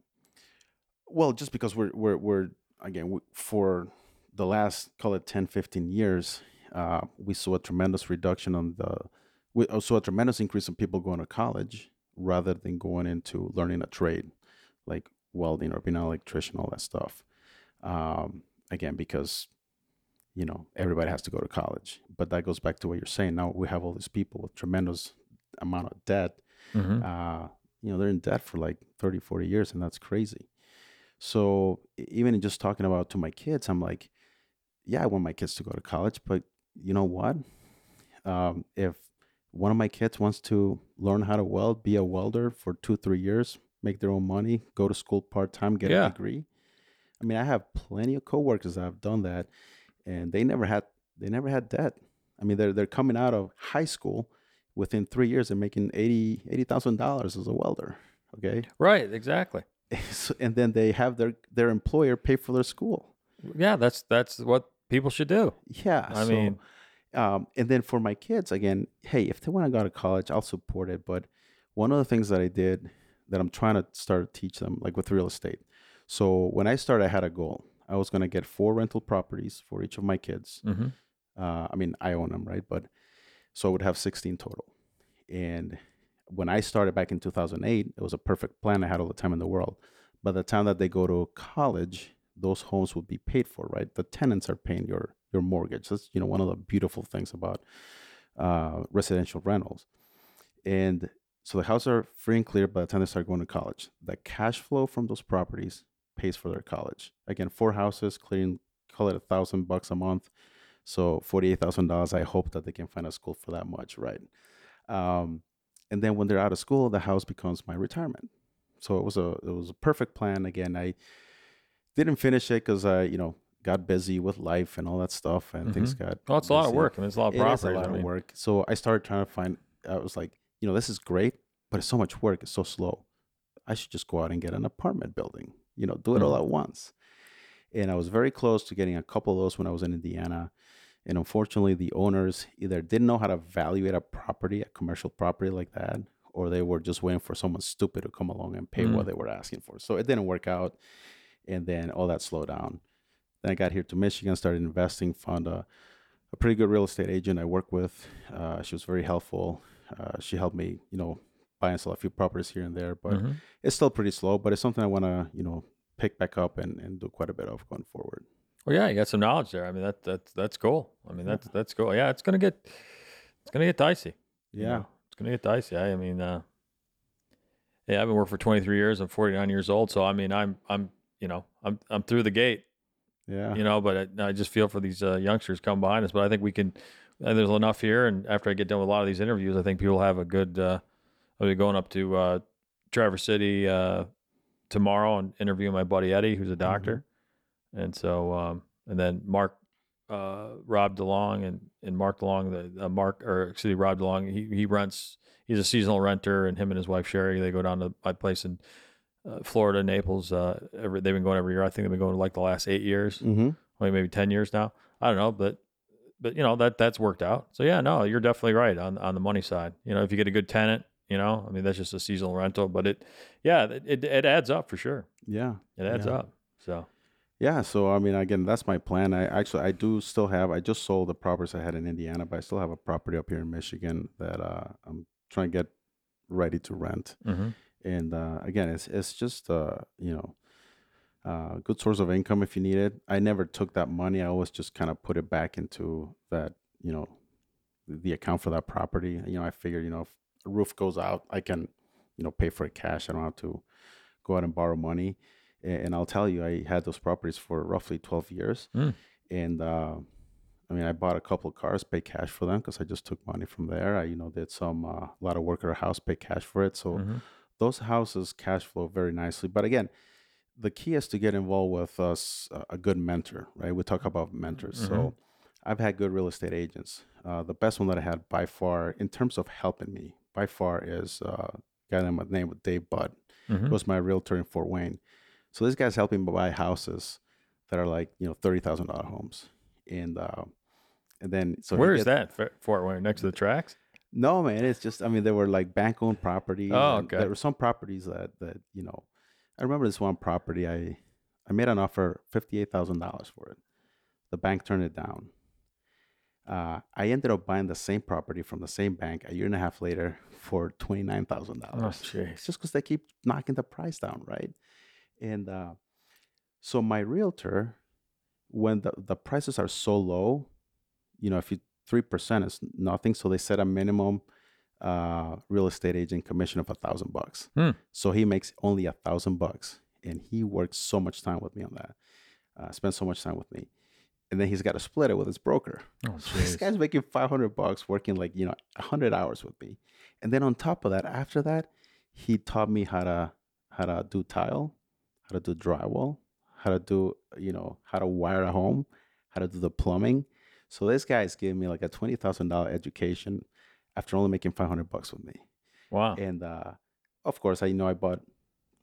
Speaker 2: well, just because we're we're we're again we, for the last call it 10, 15 years, uh, we saw a tremendous reduction on the we uh, saw a tremendous increase in people going to college rather than going into learning a trade like welding or being an electrician, all that stuff. Um, again, because you know everybody has to go to college, but that goes back to what you're saying. Now we have all these people with tremendous amount of debt
Speaker 1: mm-hmm.
Speaker 2: uh, you know, they're in debt for like 30, 40 years, and that's crazy. So even in just talking about to my kids, I'm like, yeah, I want my kids to go to college, but you know what? Um, if one of my kids wants to learn how to weld, be a welder for two, three years, make their own money, go to school part time, get
Speaker 1: Yeah.
Speaker 2: a degree. I mean, I have plenty of coworkers that have done that, and they never had they never had debt. I mean, they're they're coming out of high school within three years they're making eighty eighty thousand dollars as a welder. Okay,
Speaker 1: right exactly
Speaker 2: So- and then they have their their employer pay for their school.
Speaker 1: yeah that's that's what people should do
Speaker 2: Yeah,
Speaker 1: I
Speaker 2: so,
Speaker 1: mean-
Speaker 2: um, and then for my kids again, hey, if they want to go to college, I'll support it. But one of the things that I did that I'm trying to start to teach them, like with real estate. So when I started, I had a goal. I was going to get four rental properties for each of my kids.
Speaker 1: mm-hmm.
Speaker 2: Uh, I mean, I own them, right? But so I would have 16 total. And when I started back in 2008, it was a perfect plan. I had all the time in the world. By the time that they go to college, those homes would be paid for, right? The tenants are paying your your mortgage. That's you know one of the beautiful things about uh, residential rentals. And so the houses are free and clear by the time they start going to college. The cash flow from those properties pays for their college. Again, four houses, clearing call it a thousand bucks a month. So forty-eight thousand dollars. I hope that they can find a school for that much, right? Um, and then when they're out of school, the house becomes my retirement. So it was a it was a perfect plan. Again, I didn't finish it because I you know got busy with life and all that stuff, and things got.
Speaker 1: well it's a lot of work I mean it's a lot of
Speaker 2: It is
Speaker 1: property
Speaker 2: a lot
Speaker 1: I
Speaker 2: of work. So I started trying to find. I was like, you know, this is great, but it's so much work. It's so slow. I should just go out and get an apartment building. You know, do it all
Speaker 1: Mhm.
Speaker 2: at once. And I was very close to getting a couple of those when I was in Indiana. And unfortunately, the owners either didn't know how to evaluate a property, a commercial property like that, or they were just waiting for someone stupid to come along and pay
Speaker 1: Mm.
Speaker 2: what they were asking for. So it didn't work out. And then all that slowed down. Then I got here to Michigan, started investing, found a, a pretty good real estate agent I work with. Uh, she was very helpful. Uh, she helped me, you know, buy and sell a few properties here and there, but
Speaker 1: Mhm.
Speaker 2: it's still pretty slow. But it's something I want to, you know, pick back up and, and do quite a bit of going forward.
Speaker 1: Well, yeah, you got some knowledge there. I mean, that that's that's cool. I mean, that's that's cool. Yeah, it's gonna get it's gonna get dicey. you
Speaker 2: Yeah.
Speaker 1: know? it's gonna get dicey. I, I mean, uh, yeah, I've been working for 23 years. I'm 49 years old, so I mean, I'm I'm you know I'm I'm through the gate.
Speaker 2: Yeah.
Speaker 1: you know. But I, I just feel for these uh, youngsters come behind us. But I think we can. Uh, there's enough here, and after I get done with a lot of these interviews, I think people have a good. Uh, I'll be going up to uh, Traverse City uh, tomorrow and interviewing my buddy Eddie, who's a doctor, and so um, and then Mark. Uh, Rob DeLong and, and Mark DeLong, the uh, Mark or excuse me, Rob DeLong, he he rents. He's a seasonal renter, and him and his wife Sherry, they go down to my place in uh, Florida, Naples. Uh, every they've been going every year. I think they've been going like the last eight years
Speaker 2: Mm-hmm.
Speaker 1: maybe maybe 10 years now. I don't know, but but you know that that's worked out. So yeah, no, you're definitely right on on the money side. You know, if you get a good tenant, you know, I mean that's just a seasonal rental, but it yeah, it it, it adds up for sure.
Speaker 2: Yeah.
Speaker 1: It adds
Speaker 2: Yeah.
Speaker 1: up. So
Speaker 2: Yeah, so I mean, again, that's my plan. I actually, I do still have. I just sold the properties I had in Indiana, but I still have a property up here in Michigan that uh, I'm trying to get ready to rent.
Speaker 1: mhm.
Speaker 2: And uh, again, it's it's just uh, you know, uh, good source of income if you need it. I never took that money. I always just kind of put it back into that you know, the account for that property. You know, I figured you know, if a roof goes out, I can you know pay for it cash. I don't have to go out and borrow money. A- And I'll tell you, I had those properties for roughly 12 years.
Speaker 1: Mm.
Speaker 2: And uh, I mean, I bought a couple of cars, paid cash for them because I just took money from there. I, you know, did some, uh, a lot of work at a house, paid cash for it. So
Speaker 1: Mhm.
Speaker 2: Those houses cash flow very nicely. But again, the key is to get involved with us, a a good mentor, right? We talk about mentors. So I've had good real estate agents. Uh, the best one that I had by far, in terms of helping me, by far is uh, a guy named, named Dave Budd
Speaker 1: Mhm.
Speaker 2: was my realtor in Fort Wayne. So this guy's helping me buy houses that are like you know thirty thousand dollar homes, and uh, and then so
Speaker 1: Where is that? Fort Wayne, next to the tracks.
Speaker 2: No man, it's just I mean they were like bank owned properties.
Speaker 1: Oh, okay.
Speaker 2: There were some properties that that you know, I remember this one property I I made an offer fifty eight thousand dollars for it. The bank turned it down. Uh, I ended up buying the same property from the same bank a year and a half later for twenty nine thousand dollars.
Speaker 1: jeez.
Speaker 2: It's just because they keep knocking the price down, right? And uh, so my realtor, when the, the prices are so low, you know, if you three percent is nothing, so they set a minimum uh, real estate agent commission of a thousand bucks.
Speaker 1: Hmm.
Speaker 2: So he makes only a thousand bucks, and he works so much time with me on that. Uh, spends so much time with me, and then he's got to split it with his broker.
Speaker 1: Oh,
Speaker 2: So this guy's making 500 bucks working like, you know, 100 hours with me. And then on top of that, after that, he taught me how to how to do tile, how to do drywall, how to do, you know, how to wire a home, how to do the plumbing. So this guy's giving me like a $20,000 education after only making 500 bucks with me.
Speaker 1: Wow.
Speaker 2: And uh, of course, I know I bought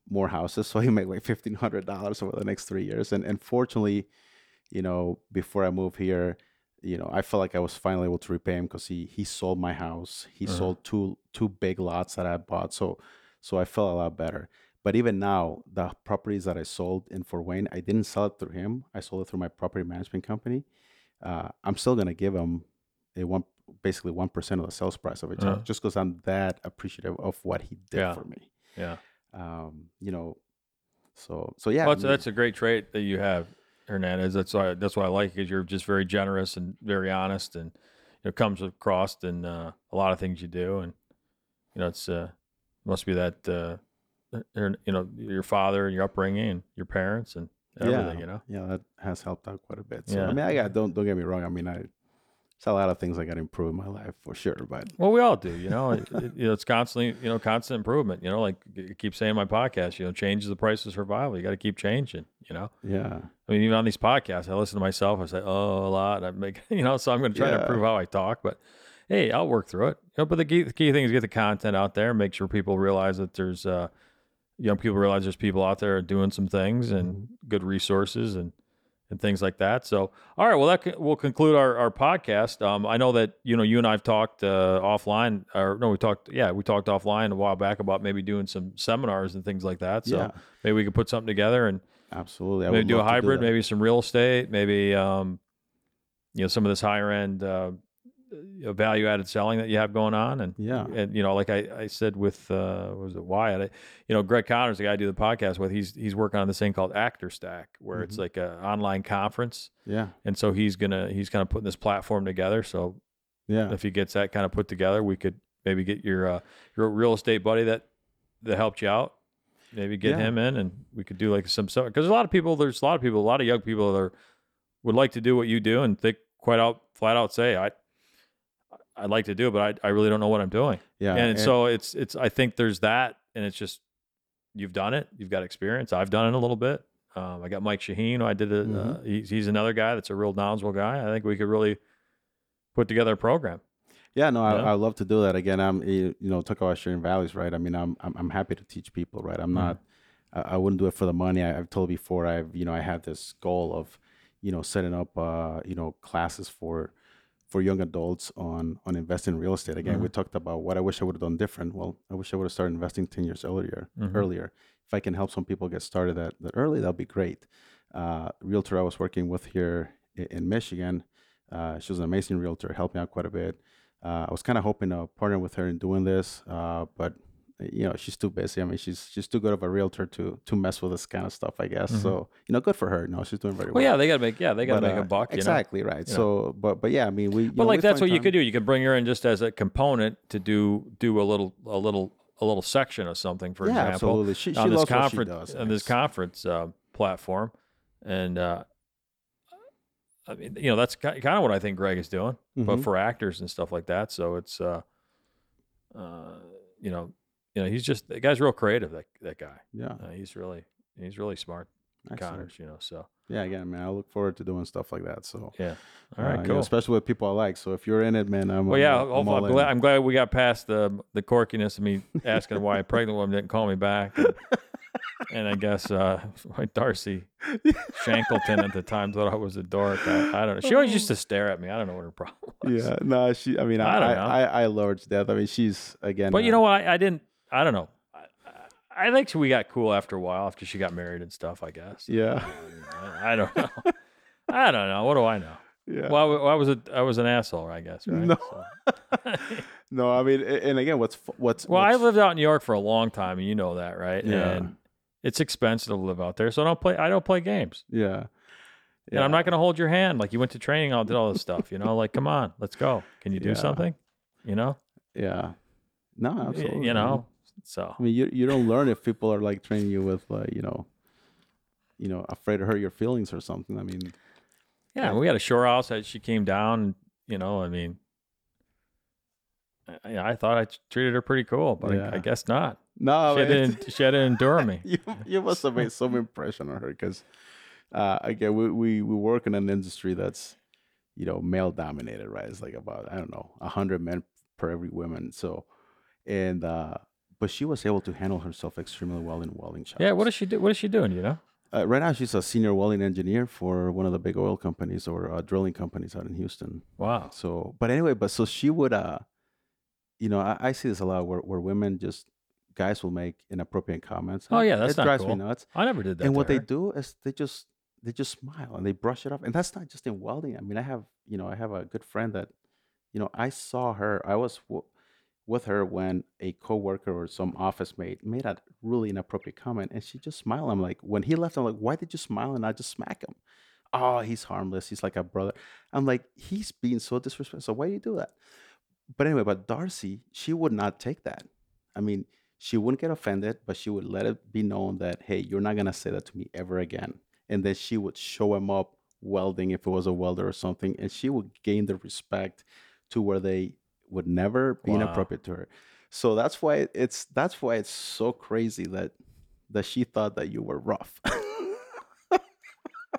Speaker 2: more houses, so he made like fifteen hundred dollars over the next three years. And and fortunately, you know, before I moved here, you know, I felt like I was finally able to repay him because he he sold my house. He
Speaker 1: Uh-huh.
Speaker 2: sold two two big lots that I bought. So so I felt a lot better. But even now, the properties that I sold in Fort Wayne, I didn't sell it through him. I sold it through my property management company. Uh, I'm still gonna give him a one basically one percent of the sales price of each
Speaker 1: Uh-huh.
Speaker 2: just because I'm that appreciative of what he did
Speaker 1: Yeah.
Speaker 2: for me.
Speaker 1: Yeah.
Speaker 2: Um, you know, so so yeah,
Speaker 1: Well,
Speaker 2: I
Speaker 1: that's,
Speaker 2: mean,
Speaker 1: that's a great trait that you have, Hernandez. That's why that's why I like because you're just very generous and very honest, and it comes across in uh, a lot of things you do, and you know it's uh, must be that uh, you know your father and your upbringing and your parents and everything.
Speaker 2: yeah,
Speaker 1: You know.
Speaker 2: yeah, that has helped out quite a bit. So
Speaker 1: Yeah.
Speaker 2: I mean, I got don't don't get me wrong. I mean, I there's a lot of things I got to improve in my life for sure, but
Speaker 1: Well, we all do, you know. It, it- you know, it's constantly, you know, constant improvement. You know, like you keep saying my podcast, you know, change is the price of survival. You got to keep changing. You know,
Speaker 2: yeah,
Speaker 1: I mean, even on these podcasts, I listen to myself. I say, oh, a lot. I make, you know, so I'm going to try to improve how I talk. But hey, I'll work through it. You know, but the key, the key thing is get the content out there. Make sure people realize that there's, uh, young people realize there's people out there doing some things and good resources and and things like that. So, all right, well, that co- will conclude our, our podcast. Um, I know that you know you and I've talked uh, offline, or no, we talked, yeah, we talked offline a while back about maybe doing some seminars and things like that. So
Speaker 2: Yeah.
Speaker 1: maybe we could put something together and
Speaker 2: absolutely. I
Speaker 1: maybe do a hybrid,
Speaker 2: that.
Speaker 1: maybe some real estate, maybe um, you know some of this higher end uh, value added selling that you have going on, and
Speaker 2: Yeah.
Speaker 1: and you know like I, I said with uh, what was it Wyatt, I, you know Greg Connors, the guy I do the podcast with, he's he's working on this thing called Actor Stack, where it's
Speaker 2: Mhm.
Speaker 1: like an online conference,
Speaker 2: Yeah,
Speaker 1: and so he's gonna he's kind of putting this platform together. So
Speaker 2: Yeah.
Speaker 1: if he gets that kind of put together, we could maybe get your uh, your real estate buddy that that helped you out. Maybe get
Speaker 2: Yeah.
Speaker 1: him in, and we could do like some stuff. Because a lot of people, there's a lot of people, a lot of young people that are, would like to do what you do, and they quite out flat out say, I I'd like to do it, but I, I really don't know what I'm doing.
Speaker 2: Yeah.
Speaker 1: and, so it's it's I think there's that, and it's just you've done it, you've got experience. I've done it a little bit. Um, I got Mike Shaheen. I did it. Uh,
Speaker 2: Mhm.
Speaker 1: he's, he's another guy that's a real knowledgeable guy. I think we could really put together a program.
Speaker 2: Yeah, no, I,
Speaker 1: Yeah.
Speaker 2: I love to do that. Again, I'm you know talk about sharing values, right? I mean, I'm I'm, I'm happy to teach people, right? I'm not. I, I wouldn't do it for the money. I, I've told before. I've you know I had this goal of, you know, setting up uh you know classes for, for young adults on on investing in real estate. Again, we talked about what I wish I would have done different. Well, I wish I would have started investing ten years earlier.
Speaker 1: Mhm.
Speaker 2: Earlier, if I can help some people get started that, that early, that'll be great. Uh, realtor I was working with here in, in Michigan. Uh, she was an amazing realtor, helped me out quite a bit. Uh, I was kind of hoping to partner with her in doing this, uh, but you know she's too busy. I mean, she's she's too good of a realtor to to mess with this kind of stuff, I guess. So you know, good for her. No, she's doing very
Speaker 1: Mm-hmm. Well,
Speaker 2: well.
Speaker 1: yeah, they got to make yeah they got to
Speaker 2: But,
Speaker 1: make a
Speaker 2: uh,
Speaker 1: buck. You know?
Speaker 2: exactly right. So, but but yeah, I mean, we. you
Speaker 1: But
Speaker 2: know,
Speaker 1: like
Speaker 2: we
Speaker 1: that's what you could do. You could bring her in just as a component to do do a little a little a little section of something, for
Speaker 2: Yeah,
Speaker 1: example,
Speaker 2: absolutely. She, she
Speaker 1: on this
Speaker 2: loves what she
Speaker 1: conference
Speaker 2: does.
Speaker 1: on this conference uh, platform, and uh, I mean, you know, that's kind of what I think Greg is doing, but
Speaker 2: Mhm.
Speaker 1: for actors and stuff like that. So it's, uh, uh, you know, you know, he's just the guy's real creative. That that guy,
Speaker 2: yeah,
Speaker 1: uh, he's really he's really smart,
Speaker 2: excellent.
Speaker 1: Connors. You know, so
Speaker 2: Yeah, again, man, I look forward to doing stuff like that. So,
Speaker 1: yeah. All
Speaker 2: uh,
Speaker 1: right,
Speaker 2: know,
Speaker 1: cool.
Speaker 2: especially with people I like. So, if you're in it, man, I'm.
Speaker 1: Well, yeah.
Speaker 2: I'm, all
Speaker 1: I'm, glad. I'm glad we got past the the quirkiness of me asking why a pregnant woman didn't call me back, and, and I guess uh, Darcy Shankleton at the time thought I was a dork. I, I don't know. She always used to stare at me. I don't know what her problem was.
Speaker 2: Yeah, no, she. I mean,
Speaker 1: I
Speaker 2: I,
Speaker 1: don't
Speaker 2: I,
Speaker 1: know.
Speaker 2: I, I to death. I mean, she's again.
Speaker 1: But you
Speaker 2: uh,
Speaker 1: know what? I, I didn't. I don't know. I, I think we got cool after a while after she got married and stuff. I guess.
Speaker 2: Yeah,
Speaker 1: I, I don't know. I don't know. What do I know?
Speaker 2: yeah.
Speaker 1: Well, I, I was a I was an asshole, I guess. Right?
Speaker 2: No.
Speaker 1: So-
Speaker 2: no, I mean, and again, what's what's
Speaker 1: Well, I lived out in New York for a long time, and you know that, right?
Speaker 2: Yeah.
Speaker 1: And it's expensive to live out there, so I don't play. I don't play games,
Speaker 2: Yeah,
Speaker 1: and I'm not going to hold your hand like you went to training. I did all this stuff, you know. Like, come on, let's go. Can you do
Speaker 2: Yeah.
Speaker 1: something? You know,
Speaker 2: Yeah, no, absolutely.
Speaker 1: you know. So
Speaker 2: I mean, you you don't learn if people are like training you with like you know, you know, afraid to hurt your feelings or something. I mean,
Speaker 1: yeah, we had a shore house that she came down. You know, I mean, I, I thought I treated her pretty cool, but I,
Speaker 2: Yeah.
Speaker 1: I guess not.
Speaker 2: no,
Speaker 1: she didn't. She had to endure me.
Speaker 2: you you must have made some impression on her because, uh, again, we, we we work in an industry that's, you know, male dominated, right? It's like about I don't know, a hundred men per every woman. So, and uh, but she was able to handle herself extremely well in welding shops.
Speaker 1: Yeah. What is she do? What is she doing? You know.
Speaker 2: Uh, right now, she's a senior welding engineer for one of the big oil companies or uh, drilling companies out in Houston.
Speaker 1: Wow.
Speaker 2: So, but anyway, but so she would, uh, you know, I, I see this a lot where, where women just, guys will make inappropriate comments.
Speaker 1: Oh, yeah, that's
Speaker 2: it
Speaker 1: not
Speaker 2: drives
Speaker 1: cool.
Speaker 2: me nuts.
Speaker 1: I never did that.
Speaker 2: and what they do is they just, they just smile and they brush it off. And that's not just in welding. I mean, I have, you know, I have a good friend that, you know, I saw her. I was with her when a coworker or some office mate made a really inappropriate comment, and she just smiled. I'm like, when he left, I'm like, why did you smile and not just smack him? Oh, he's harmless. He's like a brother. I'm like, he's being so disrespectful. So why do you do that? But anyway, but Darcy, she would not take that. I mean, she wouldn't get offended, but she would let it be known that, hey, you're not gonna say that to me ever again. And then she would show him up welding if it was a welder or something, and she would gain the respect to where they would never be
Speaker 1: Wow.
Speaker 2: inappropriate to her. So that's why it's that's why it's so crazy that that she thought that you were rough.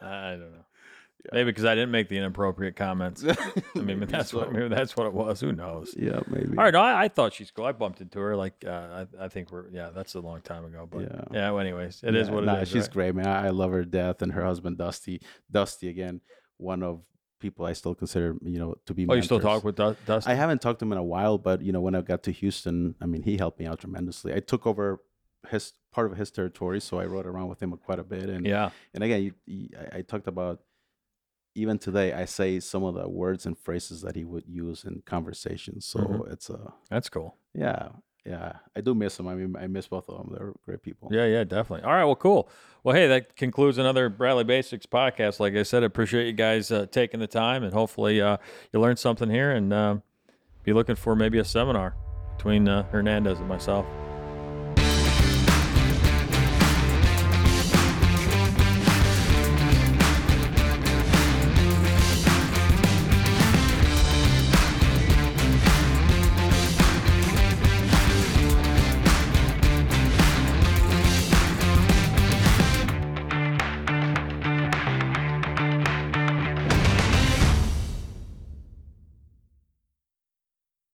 Speaker 1: I don't know. Maybe because I didn't make the inappropriate comments. I mean,
Speaker 2: Maybe
Speaker 1: that's what maybe that's what it was. Who knows?
Speaker 2: Yeah, maybe.
Speaker 1: All right, no, I, I thought she's cool. I bumped into her. Like, uh, I, I think we're yeah, that's a long time ago. But
Speaker 2: Yeah.
Speaker 1: yeah, well, anyways, it is
Speaker 2: Yeah,
Speaker 1: what it is.
Speaker 2: nah, She's
Speaker 1: right?
Speaker 2: great, man. I, I love her death, and her husband Dusty. Dusty again, one of people I still consider, you know, to be.
Speaker 1: Oh, you still
Speaker 2: mentors.
Speaker 1: talk with Du- Dustin?
Speaker 2: I haven't talked to him in a while, but you know, when I got to Houston, I mean, he helped me out tremendously. I took over his part of his territory, so I rode around with him quite a bit. And
Speaker 1: yeah,
Speaker 2: and again, you, you, I, I talked about even today. I say some of the words and phrases that he would use in conversations. So
Speaker 1: Mhm.
Speaker 2: it's a
Speaker 1: that's cool.
Speaker 2: yeah, yeah. I do miss them. I mean, I miss both of them. They're great people.
Speaker 1: Yeah, yeah, definitely. All right, well, cool. Well, hey, that concludes another Bradley Basics podcast. Like I said, I appreciate you guys uh, taking the time, and hopefully uh, you learned something here. And um, be looking for maybe a seminar between uh, Hernandez and myself.